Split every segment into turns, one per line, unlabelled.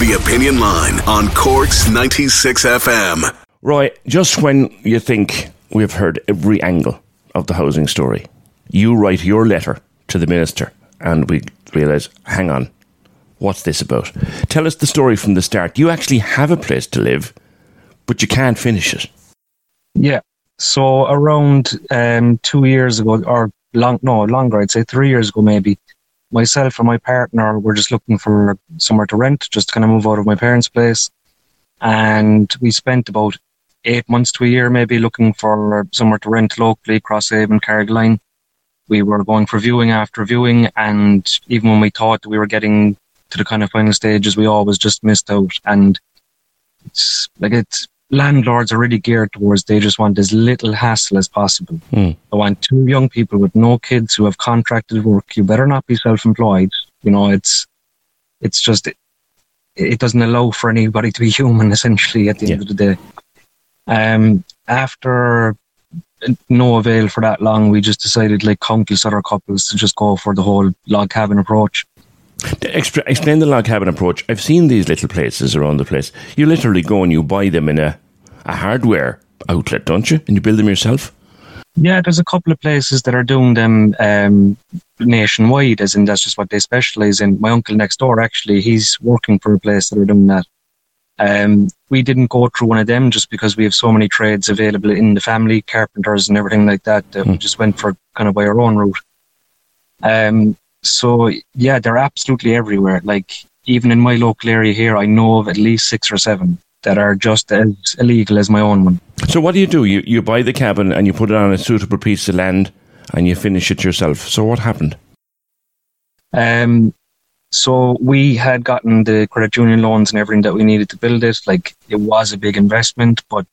The Opinion Line on Cork's 96 FM.
Roy, just when you think we've heard every angle of the housing story, you write your letter to the minister, and we realise, hang on, what's this about? Tell us the story from the start. You actually have a place to live, but you can't finish it.
Yeah. So around um, two years ago, or long, no, longer, I'd say three years ago, maybe, myself and my partner were just looking for somewhere to rent, just to kind of move out of my parents' place. And we spent about eight months to a year maybe looking for somewhere to rent locally, Crosshaven, Carrigaline. We were going for viewing after viewing, and even when we thought we were getting to the kind of final stages, we always just missed out. And it's like it's landlords are really geared towards they just want as little hassle as possible.
Mm.
I want two young people with no kids who have contracted work. You better not be self-employed. You know, it's it's just it, it doesn't allow for anybody to be human. Essentially, at the
Yeah.
end of the day. Um, after no avail for that long, we just decided, like countless other couples, to just go for the whole log cabin approach.
Expl- explain the log cabin approach. I've seen these little places around the place. You literally go and you buy them in a, a hardware outlet, don't you? And you build them yourself.
Yeah, there's a couple of places that are doing them um, nationwide, as in that's just what they specialize in. My uncle next door, actually, he's working for a place that are doing that. Um, we didn't go through one of them just because we have so many trades available in the family, carpenters and everything like that, that we just went for kind of by our own route. Um, so yeah, they're absolutely everywhere. Like even in my local area here, I know of at least six or seven that are just as illegal as my own one.
So what do you do? You you buy the cabin and you put it on a suitable piece of land and you finish it yourself. So what happened?
Um, so we had gotten the credit union loans and everything that we needed to build it. Like it was a big investment, but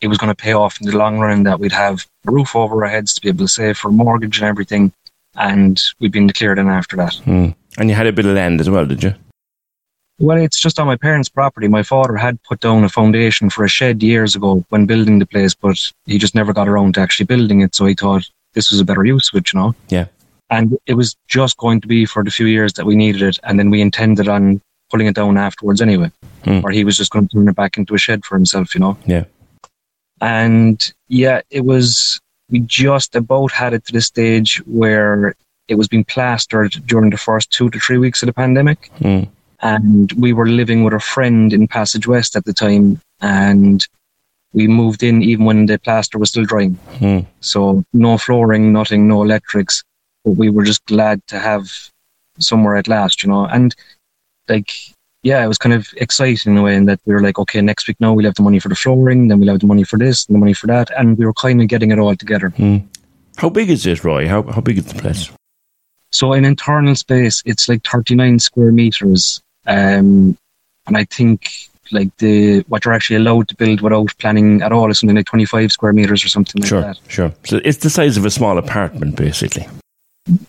it was going to pay off in the long run. That we'd have a roof over our heads to be able to save for a mortgage and everything, and we'd been declared in after that.
Hmm. And you had a bit of land as well, did you?
Well, it's just on my parents' property. My father had put down a foundation for a shed years ago when building the place, but he just never got around to actually building it. So he thought this was a better use of it, you know.
Yeah.
and it was just going to be for the few years that we needed it, and then we intended on pulling it down afterwards anyway,
Hmm.
or he was just going to turn it back into a shed for himself, you know.
Yeah.
And yeah, it was we just about had it to the stage where it was being plastered during the first two to three weeks of the pandemic,
Hmm.
and we were living with a friend in Passage West at the time, and we moved in even when the plaster was still drying.
Hmm.
So no flooring, nothing, no electrics. But we were just glad to have somewhere at last, you know. And like, yeah, it was kind of exciting in a way in that we were like, okay, next week now we'll have the money for the flooring, then we'll have the money for this and the money for that. And we were kind of getting it all together.
Hmm. How big is it, Roy? How how big is the place?
So in internal space, it's like 39 square meters. Um, and I think like the, what you're actually allowed to build without planning at all is something like 25 square meters or something like
Sure,
that.
sure. So it's the size of a small apartment, basically.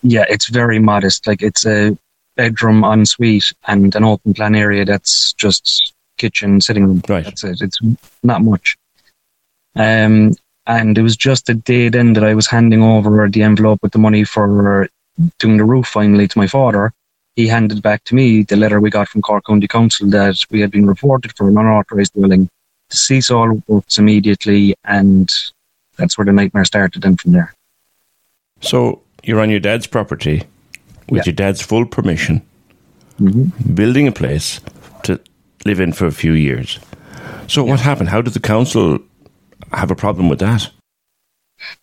yeah, it's very modest. Like it's a bedroom ensuite and an open plan area that's just kitchen, sitting room.
Right.
That's it. It's not much. Um, and it was just the day then that I was handing over the envelope with the money for doing the roof finally to my father. He handed back to me the letter we got from Cork County Council that we had been reported for an unauthorised dwelling to cease all works immediately, and that's where the nightmare started. Then from there.
So you're on your dad's property, with
Yeah.
your dad's full permission, mm-hmm. building a place to live in for a few years. So what happened? How did the council have a problem with that?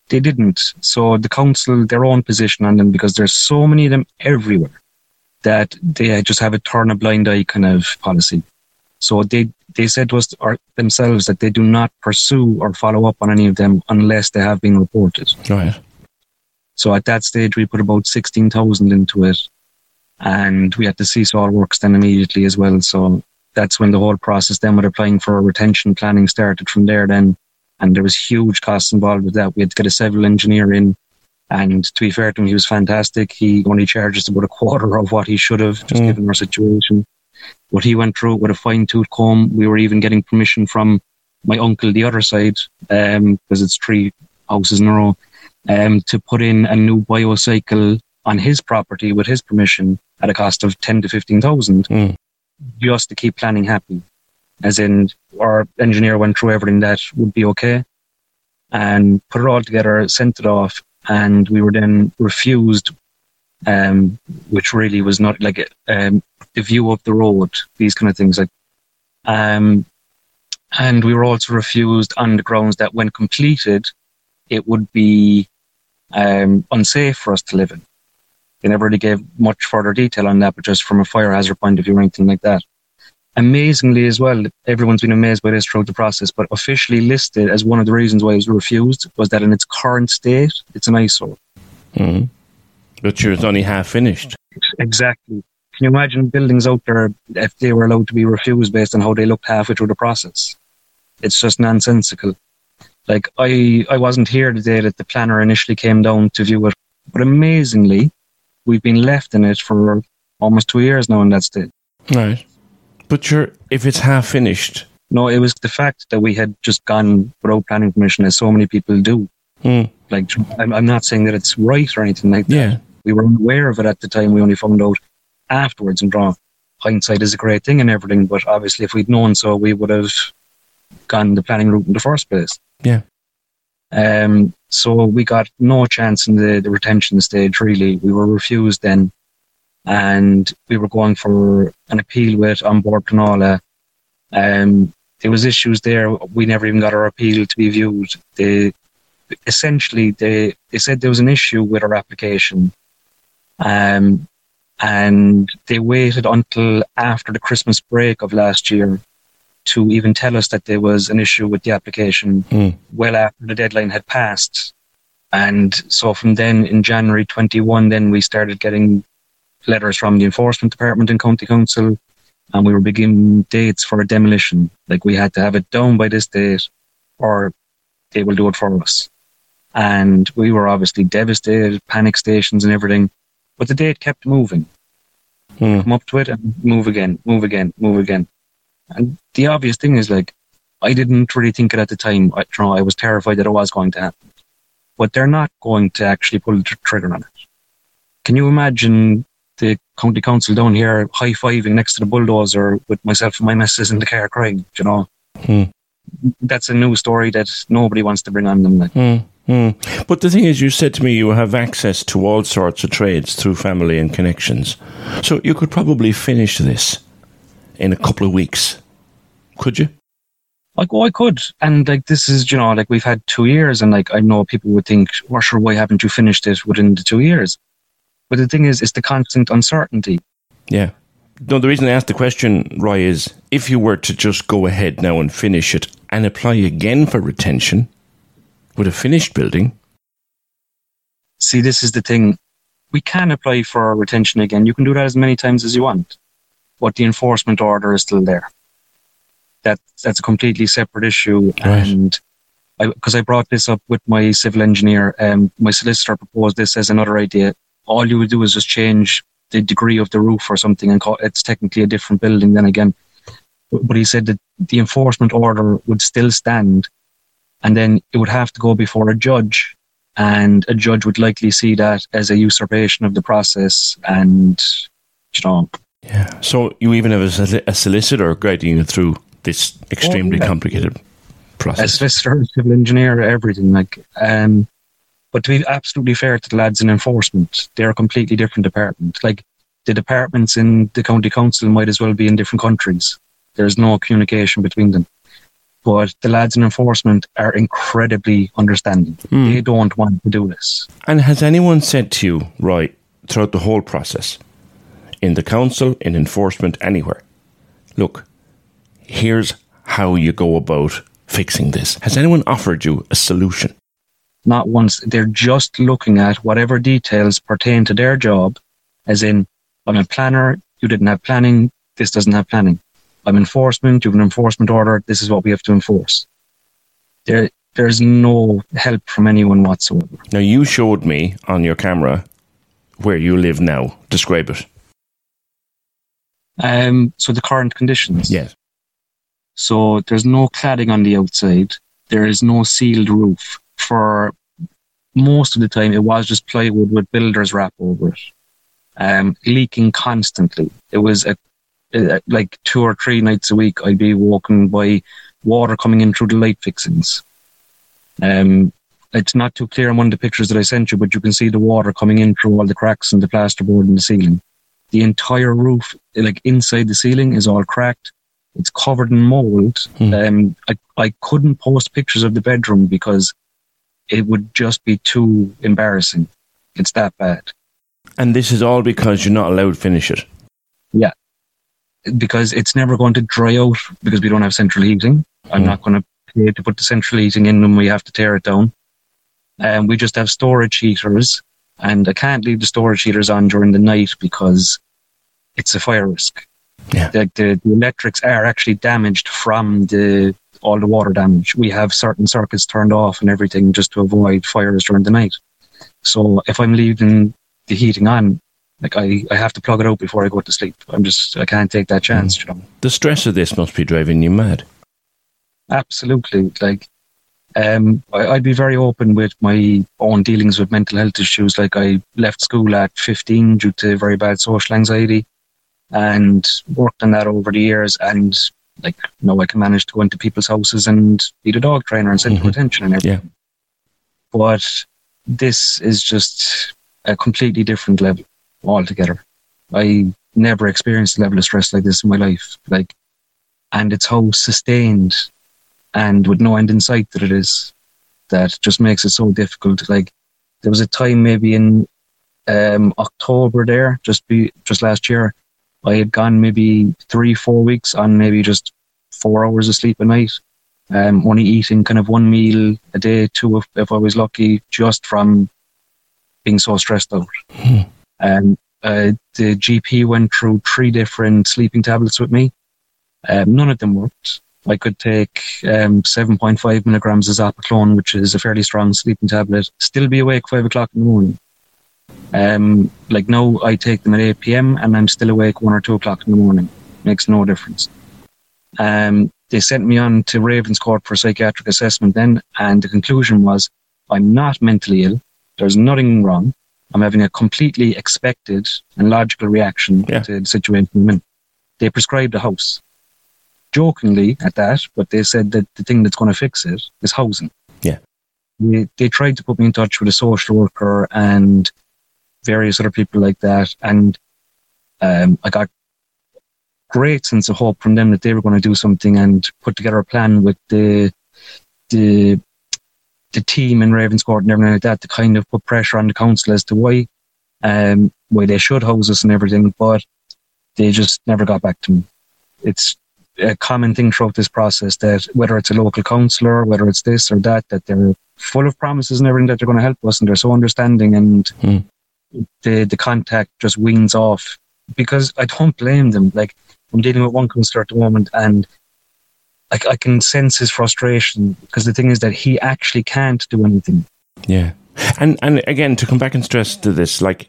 They didn't. So the council, their own position on them, because there's so many of them everywhere, that they just have a turn a blind eye kind of policy. So they they said to us or themselves that they do not pursue or follow up on any of them unless they have been reported.
Right.
So at that stage, we put about 16,000 into it and we had to cease all works then immediately as well. So that's when the whole process then with applying for a retention planning started from there then. And there was huge costs involved with that. We had to get a civil engineer in. And to be fair to him, he was fantastic. He only charged us about a quarter of what he should have, just given our situation. But he went through it with a fine tooth comb. We were even getting permission from my uncle the other side, um, because it's three houses in a row, um, to put in a new biocycle on his property with his permission at a cost of ten to fifteen thousand,
Mm.
just to keep planning happy. As in, our engineer went through everything that would be okay, and put it all together, sent it off, and we were then refused, um, which really was not like um, the view of the road, these kind of things like. Um, and we were also refused on the grounds that when completed, it would be um, unsafe for us to live in. They never really gave much further detail on that, but just from a fire hazard point of view or anything like that. Amazingly, as well, everyone's been amazed by this throughout the process, but officially listed as one of the reasons why it was refused was that in its current state, it's an eyesore.
Mm. But sure, it's only half finished.
Exactly. Can you imagine buildings out there if they were allowed to be refused based on how they looked halfway through the process? It's just nonsensical. Like I, I wasn't here the day that the planner initially came down to view it, but amazingly, we've been left in it for almost two years now and that's state.
Right. But sure, if it's half finished,
No, it was the fact that we had just gone without planning permission, as so many people do.
mm,
Like, I'm, I'm not saying that it's right or anything like that.
yeah,
We were unaware of it at the time. We only found out afterwards. And draw hindsight is a great thing and everything, but obviously, if we'd known so, we would have gone the planning route in the first place.
Yeah.
Um, so we got no chance in the, the retention stage, really. We were refused then. And we were going for an appeal with An Bord Pleanála. Um, there was issues there. We never even got our appeal to be viewed. They essentially they they said there was an issue with our application, um, and they waited until after the Christmas break of last year to even tell us that there was an issue with the application.
Mm.
Well after the deadline had passed, and so from then in January 21, then we started getting letters from the enforcement department and county council and we were beginning dates for a demolition. Like we had to have it done by this date, or they will do it for us. And we were obviously devastated, panic stations and everything. But the date kept moving.
Mm.
Come up to it and move again, move again, move again. And the obvious thing is like, I didn't really think it at the time. I, you know, I was terrified that it was going to happen. But they're not going to actually pull the tr- trigger on it. Can you imagine the county council down here high fiving next to the bulldozer with myself and my missus in the car crying, you know.
Hmm.
That's a new story that nobody wants to bring on them. Like,
Mm, mm. But the thing is, you said to me you have access to all sorts of trades through family and connections. So you could probably finish this in a couple of weeks. Could you?
like, oh, I could. And like, this is, you know, like we've had two years, and like, I know people would think, sure, why haven't you finished it within the two years? But the thing is, it's the constant uncertainty.
Yeah. No, the reason I asked the question, Roy, is if you were to just go ahead now and finish it and apply again for retention with a finished building,
See, this is the thing. We can apply for retention again. You can do that as many times as you want, but the enforcement order is still there. That that's a completely separate issue,
Right.
and because I, brought this up with my civil engineer, um, my solicitor proposed this as another idea. All you would do is just change the degree of the roof or something, and call, it's technically a different building. Then again, but but he said that the enforcement order would still stand, and then it would have to go before a judge and a judge would likely see that as a usurpation of the process and you know
yeah. So you even have a, a solicitor guiding you through this extremely
yeah.
complicated
a
process.
solicitor civil engineer everything like um But to be absolutely fair to the lads in enforcement, they're a completely different department. Like the departments in the county council might as well be in different countries. There's no communication between them. But the lads in enforcement are incredibly understanding.
Hmm.
They don't want to do this.
And has anyone said to you, right, throughout the whole process, in the council, in enforcement, anywhere, look, here's how you go about fixing this? Has anyone offered you a solution?
Not once. They're just looking at whatever details pertain to their job, as in, I'm a planner, you didn't have planning, this doesn't have planning. I'm enforcement, you have an enforcement order, this is what we have to enforce. There, there's no help from anyone whatsoever.
Now, you showed me on your camera where you live now. Describe it.
Um, so the current conditions.
Yes.
So there's no cladding on the outside. There is no sealed roof. For most of the time, it was just plywood with builder's wrap over it, um, leaking constantly. It was a, a, like two or three nights a week. I'd be walking by water coming in through the light fixings. Um, it's not too clear on one of the pictures that I sent you, but you can see the water coming in through all the cracks in the plasterboard in the ceiling. The entire roof, like inside the ceiling, is all cracked. It's covered in mold.
Hmm.
Um, I, I couldn't post pictures of the bedroom because it would just be too embarrassing. It's that bad.
And this is all because you're not allowed to finish it.
Yeah. Because it's never going to dry out because we don't have central heating. I'm
Hmm.
not going to pay to put the central heating in when we have to tear it down. And we just have storage heaters and I can't leave the storage heaters on during the night because it's a fire risk.
Yeah.
Like the, the electrics are actually damaged from the all the water damage. We have certain circuits turned off and everything just to avoid fires during the night. So if I'm leaving the heating on, like I, I have to plug it out before I go to sleep. I'm just I can't take that chance, you know.
The stress of this must be driving you mad.
Absolutely. Like um I, I'd be very open with my own dealings with mental health issues. Like I left school at fifteen due to very bad social anxiety and worked on that over the years and like you know I can manage to go into people's houses and be the dog trainer and central
Mhm.
attention and everything.
Yeah.
But this is just a completely different level altogether. I never experienced a level of stress like this in my life. Like and it's how sustained and with no end in sight that it is that just makes it so difficult. Like there was a time maybe in um, October there, just be just last year, I had gone maybe three, four weeks on maybe just four hours of sleep a night. Um, only eating kind of one meal a day, two if, if I was lucky, just from being so stressed out. Um, uh, the GP went through three different sleeping tablets with me. Um, none of them worked. I could take um, 7.5 milligrams of Zopiclone, which is a fairly strong sleeping tablet, still be awake five o'clock in the morning. Um, like now, I take them at 8 p.m. and I'm still awake one or two o'clock in the morning. Makes no difference. Um, they sent me on to Ravenscourt for psychiatric assessment then, and the conclusion was I'm not mentally ill. There's nothing wrong. I'm having a completely expected and logical reaction
Yeah.
to the situation I'm in. They prescribed a house. Jokingly at that, but they said that the thing that's going to fix it is housing.
Yeah.
They, they tried to put me in touch with a social worker and various other people like that. And um, I got great sense of hope from them that they were going to do something and put together a plan with the the the team in Ravenscourt and everything like that to kind of put pressure on the council as to why um why they should house us and everything, but they just never got back to me. It's a common thing throughout this process that whether it's a local councillor, whether it's this or that, that they're full of promises and everything that they're going to help us and they're so understanding and
Hmm.
The the contact just weans off because I don't blame them. Like I'm dealing with one councillor at the moment and I, I can sense his frustration because the thing is that he actually can't do anything.
Yeah. And and again, to come back and stress to this, like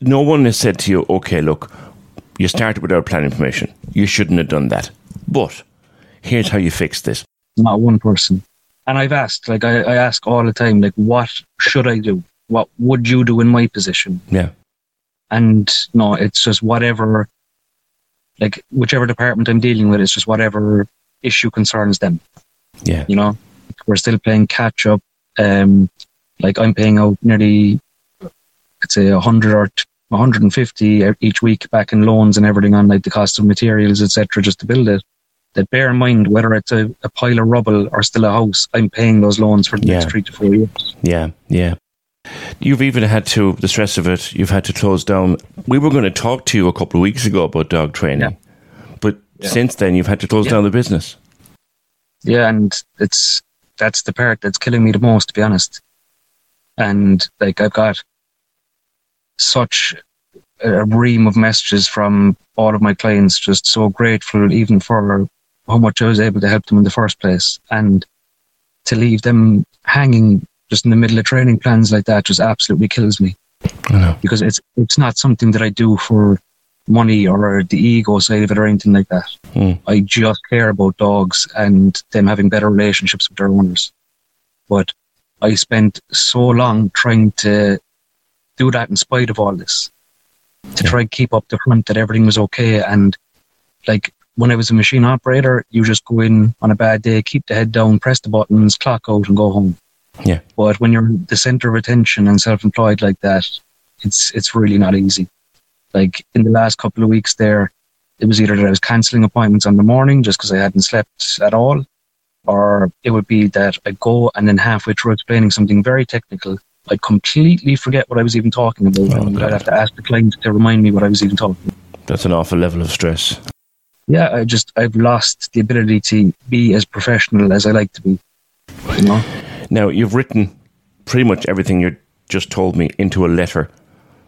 no one has said to you, okay, look, you started without planning permission. You shouldn't have done that. But here's how you fix this.
Not one person. And I've asked, like I, I ask all the time, like what should I do? What would you do in my position?
Yeah.
And no, it's just whatever, like whichever department I'm dealing with, it's just whatever issue concerns them.
Yeah.
You know, we're still playing catch up. Um, Like I'm paying out nearly, let's say, 100 or 150 each week back in loans and everything on like the cost of materials, etc., just to build it. That bear in mind whether it's a, a, pile of rubble or still a house, I'm paying those loans for the yeah. next three to four years.
Yeah, yeah. You've even had to the stress of it. You've had to close down. We were going to talk to you a couple of weeks ago about dog training, yeah. but yeah. since then you've had to close down the business.
Yeah, and it's that's the part that's killing me the most, to be honest. And like I've got such a ream of messages from all of my clients, just so grateful even for how much I was able to help them in the first place. And to leave them hanging just in the middle of training plans like that just absolutely kills me. Because it's it's not something that I do for money or the ego side of it or anything like that. Mm. I just care about dogs and them having better relationships with their owners. But I spent so long trying to do that in spite of all this, to yeah. try and keep up the front that everything was okay. And like when I was a machine operator, you just go in on a bad day, keep the head down, press the buttons, clock out, and go home.
Yeah.
But when you're the center of attention and self-employed like that, it's it's really not easy. Like in the last couple of weeks there, it was either that I was cancelling appointments on the morning just because I hadn't slept at all, or it would be that I'd go and then halfway through explaining something very technical, I'd completely forget what I was even talking about, oh, and God. I'd have to ask the client to remind me what I was even talking. About.
That's an awful level of stress.
Yeah, I just I've lost the ability to be as professional as I like to be. You know.
Now you've written pretty much everything you just told me into a letter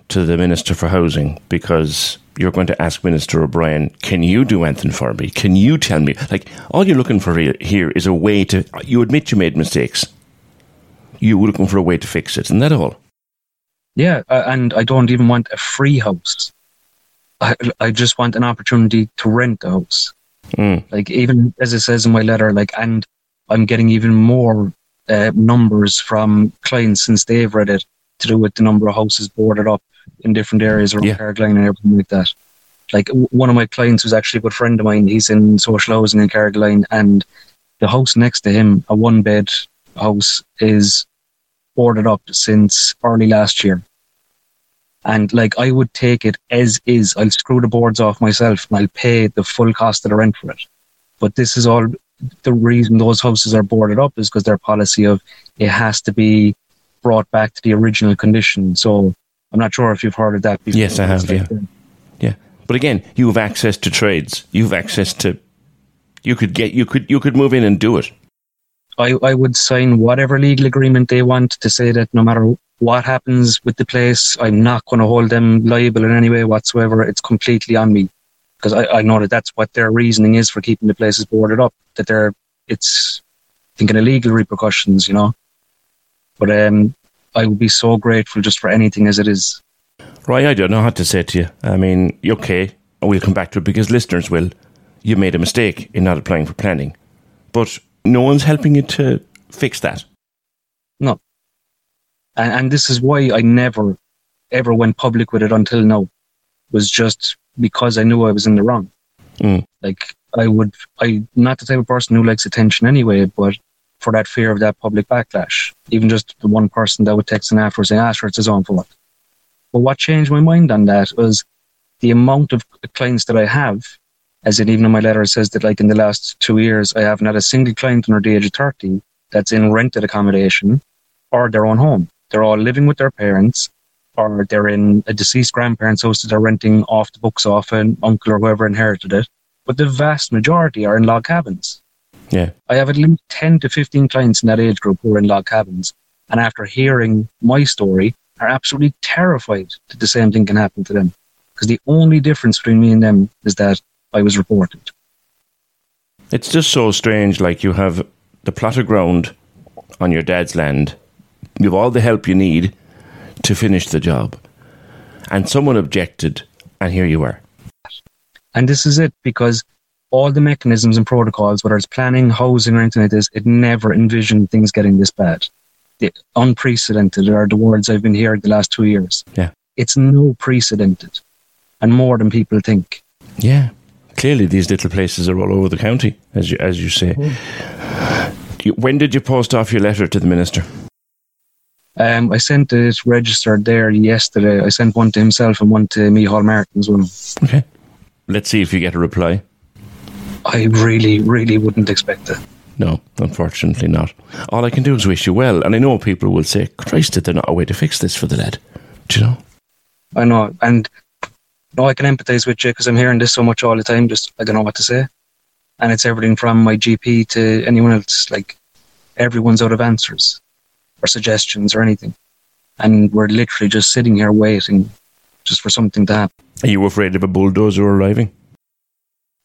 to the Minister for Housing because you're going to ask Minister O'Brien, can you do anything for me? Can you tell me? Like, all you're looking for here is a way to, you admit you made mistakes. You're looking for a way to fix it. Isn't that all?
Yeah, uh, and I don't even want a free house. I, I just want an opportunity to rent a house. Mm. Like, even as it says in my letter, like, and I'm getting even more uh, numbers from clients since they've read it to do with the number of houses boarded up in different areas around yeah. Carrigaline and everything like that. Like one of my clients was actually a good friend of mine. He's in social housing in Carrigaline, and the house next to him, a one bed house, is boarded up since early last year. And like I would take it as is. I'll screw the boards off myself and I'll pay the full cost of the rent for it. But this is all the reason those houses are boarded up is because their policy of it has to be brought back to the original condition. So I'm not sure if you've heard of that
before. Yes, I have. Yeah, yeah. But again, you have access to trades. You have access to. You could get. You could. You could move in and do it.
I, I would sign whatever legal agreement they want to say that no matter what happens with the place, I'm not going to hold them liable in any way whatsoever. It's completely on me because I, I know that that's what their reasoning is for keeping the places boarded up. That they're it's thinking of legal repercussions, you know. But um, I would be so grateful just for anything as it is.
Right, I don't know how to say to you. I mean, okay, we'll come back to it because listeners will. You made a mistake in not applying for planning, but no one's helping you to fix that.
No. And, and this is why I never, ever went public with it until now. Was just because I knew I was in the wrong. Mm. Like I would, I not the type of person who likes attention anyway, but for that fear of that public backlash. Even just the one person that would text an afterwards saying, ah, sure, it's his own fault. But what changed my mind on that was the amount of clients that I have, as in even in my letter it says that like in the last two years, I haven't had a single client under the age of 30 that's in rented accommodation or their own home. They're all living with their parents or they're in a deceased grandparent's house that they're renting off the books off an uncle or whoever inherited it. But the vast majority are in log cabins.
Yeah.
I have at least 10 to 15 clients in that age group who are in log cabins. And after hearing my story, are absolutely terrified that the same thing can happen to them. Because the only difference between me and them is that I was reported.
It's just so strange. Like you have the plot of ground on your dad's land, you have all the help you need to finish the job. And someone objected, and here you are.
And this is it because all the mechanisms and protocols, whether it's planning, housing, or anything like this, it never envisioned things getting this bad. The unprecedented are the words I've been hearing the last two years.
Yeah.
It's no precedented and more than people think.
Yeah. Clearly, these little places are all over the county, as you, as you say. Mm. When did you post off your letter to the minister?
Um, I sent it registered there yesterday. I sent one to himself and one to Micheál Martin's one.
Okay. Let's see if you get a reply.
I really, really wouldn't expect that.
No, unfortunately not. All I can do is wish you well. And I know people will say, Christ, did there not a way to fix this for the lad? Do you know?
I know. And no, I can empathize with you because I'm hearing this so much all the time. Just I don't know what to say. And it's everything from my GP to anyone else. Like everyone's out of answers or suggestions or anything. And we're literally just sitting here waiting just for something to happen.
Are you afraid of a bulldozer arriving?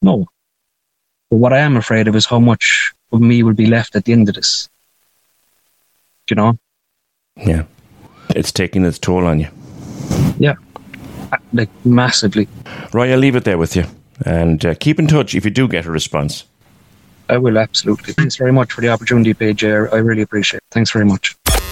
No. But what I am afraid of is how much of me will be left at the end of this. Do you know?
Yeah. It's taking its toll on you.
Yeah. Like massively.
Roy, I'll leave it there with you. And uh, keep in touch if you do get a response.
I will absolutely. Thanks very much for the opportunity, PJ. I really appreciate it. Thanks very much.